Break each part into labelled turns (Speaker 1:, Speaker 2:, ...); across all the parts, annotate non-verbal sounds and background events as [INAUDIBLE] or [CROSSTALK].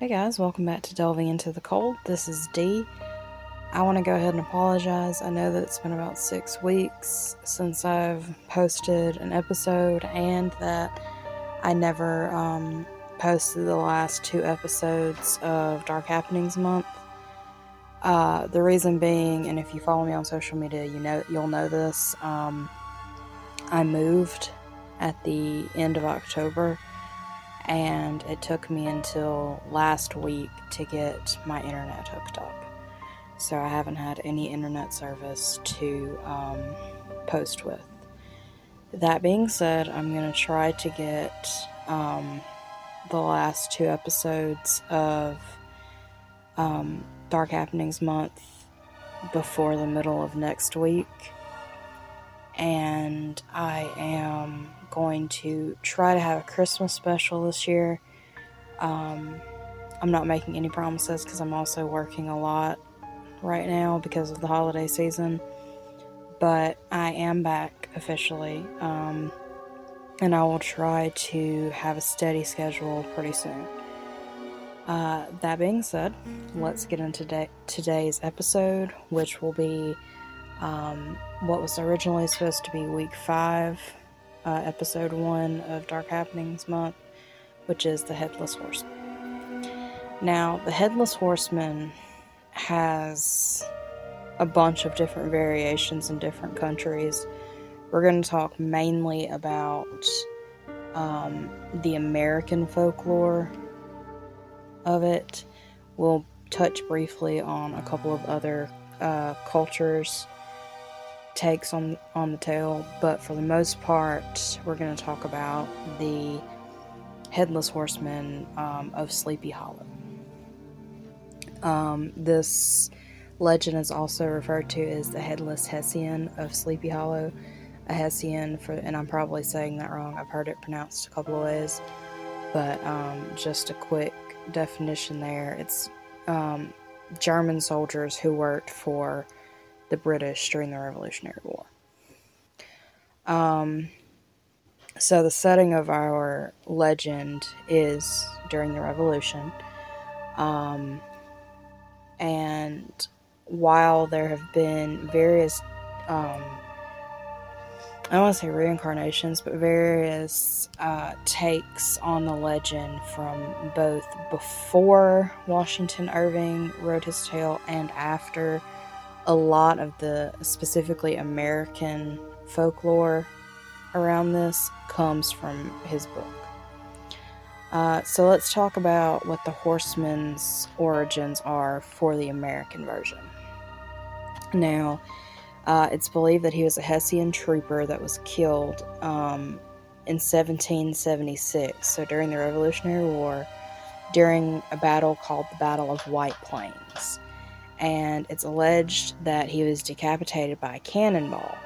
Speaker 1: Hey guys, welcome back to Delving into the Cold. This is Dee. I want to go ahead and apologize. I know that it's been about six weeks since I've posted an episode and that I never um, posted the last two episodes of Dark Happenings Month. Uh, the reason being, and if you follow me on social media, you know you'll know this. Um, I moved at the end of October, and it took me until last week to get my internet hooked up. So I haven't had any internet service to um, post with. That being said, I'm gonna try to get um, the last two episodes of um, Dark Happenings month before the middle of next week. And I am going to try to have a Christmas special this year. Um, I'm not making any promises because I'm also working a lot right now because of the holiday season. But I am back officially. Um, and I will try to have a steady schedule pretty soon. Uh, that being said, let's get into de- today's episode, which will be um, what was originally supposed to be week five, uh, episode one of Dark Happenings month, which is the Headless Horseman. Now, the Headless Horseman has a bunch of different variations in different countries. We're going to talk mainly about um, the American folklore of it. We'll touch briefly on a couple of other uh, cultures' takes on on the tale, but for the most part, we're going to talk about the headless horseman um, of Sleepy Hollow. Um, this legend is also referred to as the headless Hessian of Sleepy Hollow. A Hessian, for, and I'm probably saying that wrong. I've heard it pronounced a couple of ways, but um, just a quick definition there. It's um, German soldiers who worked for the British during the Revolutionary War. Um, so the setting of our legend is during the Revolution. Um, and while there have been various um, I don't want to say reincarnations, but various uh, takes on the legend from both before Washington Irving wrote his tale and after. A lot of the specifically American folklore around this comes from his book. Uh, so let's talk about what the horseman's origins are for the American version. Now, uh, it's believed that he was a Hessian trooper that was killed um, in 1776, so during the Revolutionary War, during a battle called the Battle of White Plains. And it's alleged that he was decapitated by a cannonball.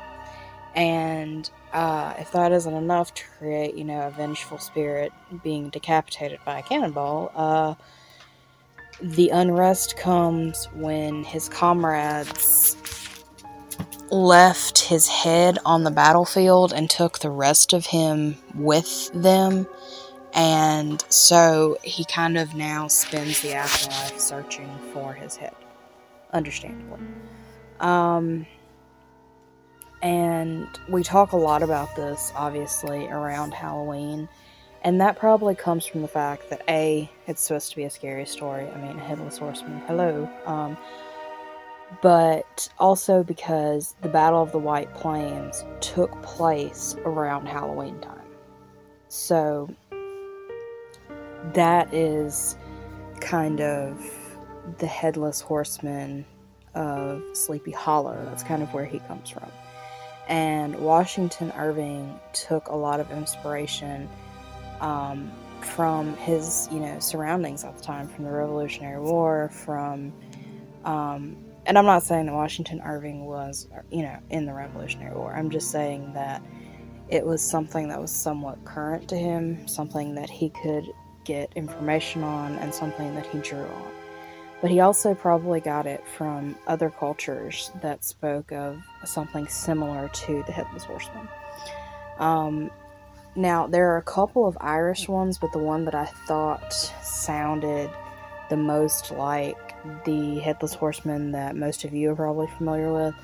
Speaker 1: And uh, if that isn't enough to create, you know, a vengeful spirit being decapitated by a cannonball, uh, the unrest comes when his comrades left his head on the battlefield and took the rest of him with them. And so he kind of now spends the afterlife searching for his head. Understandably. Um, and we talk a lot about this, obviously, around Halloween. And that probably comes from the fact that A, it's supposed to be a scary story. I mean, a headless horseman, hello. Um, but also because the Battle of the White Plains took place around Halloween time. So that is kind of the headless horseman of Sleepy Hollow. That's kind of where he comes from. And Washington Irving took a lot of inspiration um, from his, you know, surroundings at the time, from the Revolutionary War, from um, and I'm not saying that Washington Irving was, you know, in the Revolutionary War. I'm just saying that it was something that was somewhat current to him, something that he could get information on, and something that he drew on. But he also probably got it from other cultures that spoke of something similar to the Headless Horseman. Um, now, there are a couple of Irish ones, but the one that I thought sounded the most like the headless horseman that most of you are probably familiar with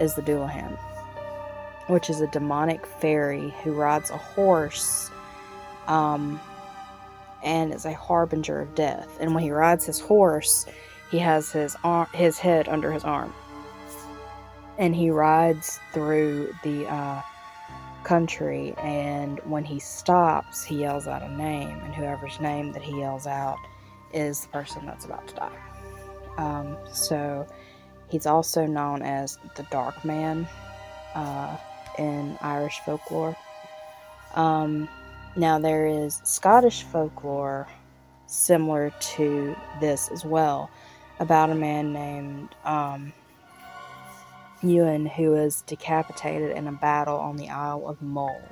Speaker 1: is the Dullahan, which is a demonic fairy who rides a horse um, and is a harbinger of death. And when he rides his horse, he has his his head under his arm, and he rides through the uh, country. And when he stops, he yells out a name, and whoever's name that he yells out is the person that's about to die. Um, so he's also known as the Dark Man uh, in Irish folklore. Um, now, there is Scottish folklore similar to this as well about a man named um, Ewan who was decapitated in a battle on the Isle of Mull.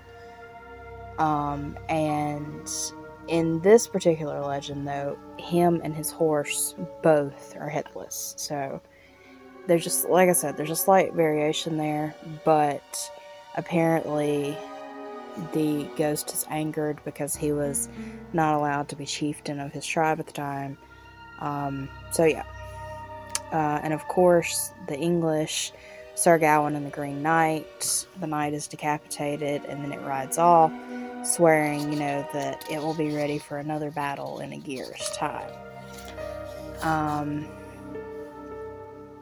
Speaker 1: Um, and in this particular legend, though, him and his horse both are headless. So there's just, like I said, there's a slight variation there, but apparently the ghost is angered because he was not allowed to be chieftain of his tribe at the time. Um, so, yeah. Uh, and of course, the English, Sir Gawain and the Green Knight, the knight is decapitated and then it rides off swearing, you know, that it will be ready for another battle in a year's time. Um,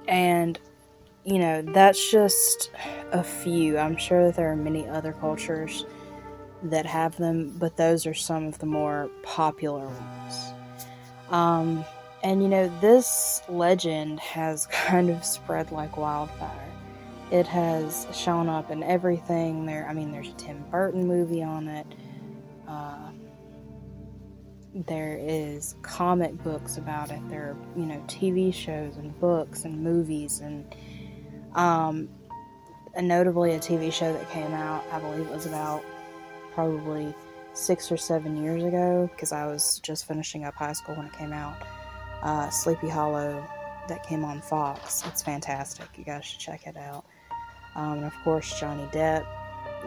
Speaker 1: and, you know, that's just a few. I'm sure there are many other cultures that have them, but those are some of the more popular ones. Um, and, you know, this legend has [LAUGHS] kind of spread like wildfire. It has shown up in everything. There, I mean, there's a Tim Burton movie on it. Uh, there is comic books about it. There are, you know, TV shows and books and movies and, um, and notably a TV show that came out. I believe it was about probably six or seven years ago because I was just finishing up high school when it came out. Uh, Sleepy Hollow that came on Fox. It's fantastic. You guys should check it out. Um, and of course, Johnny Depp,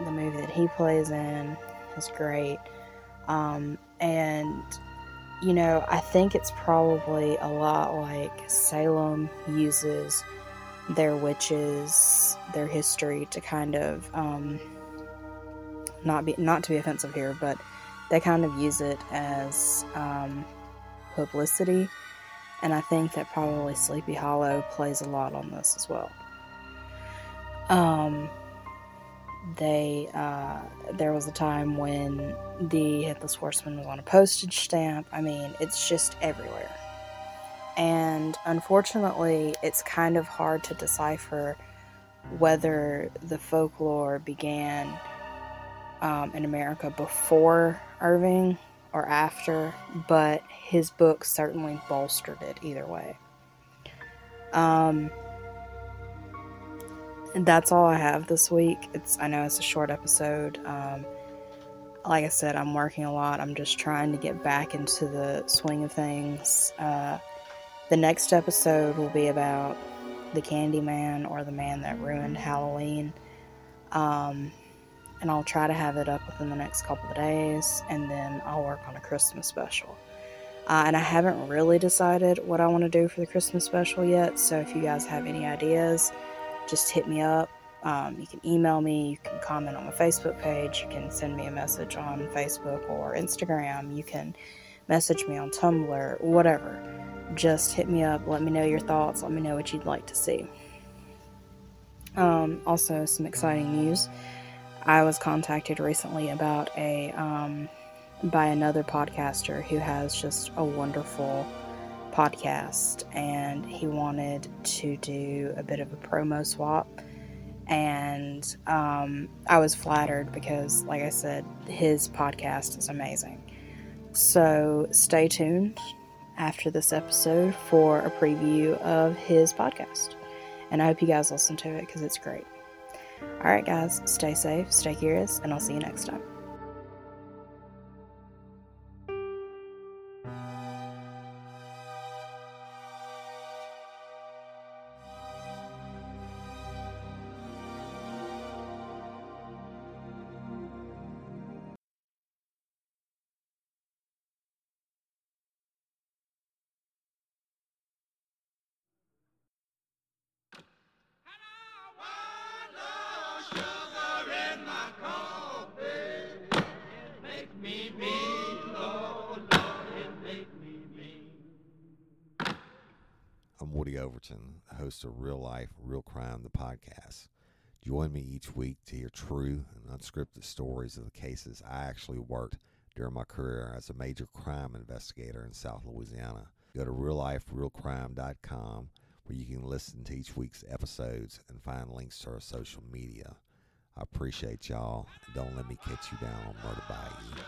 Speaker 1: the movie that he plays in is great. Um, and, you know, I think it's probably a lot like Salem uses their witches, their history to kind of, um, not be not to be offensive here, but they kind of use it as um, publicity, and I think that probably Sleepy Hollow plays a lot on this as well. Um, they uh, there was a time when the headless horseman was on a postage stamp. I mean, it's just everywhere, and unfortunately, it's kind of hard to decipher whether the folklore began um, in America before Irving or after, but his book certainly bolstered it either way. Um, and that's all I have this week. It's I know it's a short episode. Um, like I said, I'm working a lot. I'm just trying to get back into the swing of things. Uh, the next episode will be about the Candyman or the man that ruined Halloween. Um, and I'll try to have it up within the next couple of days, and then I'll work on a Christmas special. Uh, and I haven't really decided what I want to do for the Christmas special yet, so if you guys have any ideas, just hit me up. Um, you can email me, you can comment on my Facebook page, you can send me a message on Facebook or Instagram, you can message me on Tumblr, whatever. Just hit me up, let me know your thoughts, let me know what you'd like to see. Um, also, some exciting news. I was contacted recently about a um, by another podcaster who has just a wonderful podcast and he wanted to do a bit of a promo swap. And um, i was flattered because like i said his podcast is amazing. So stay tuned after this episode for a preview of his podcast. And i hope you guys listen to it because it's great all right guys stay safe stay curious and i'll see you next time
Speaker 2: Overton, host of Real Life, Real Crime, the podcast. Join me each week to hear true and unscripted stories of the cases I actually worked during my career as a major crime investigator in South Louisiana. Go to realliferealcrime.com where you can listen to each week's episodes and find links to our social media. I appreciate y'all. Don't let me catch you down on Murder by Bayou.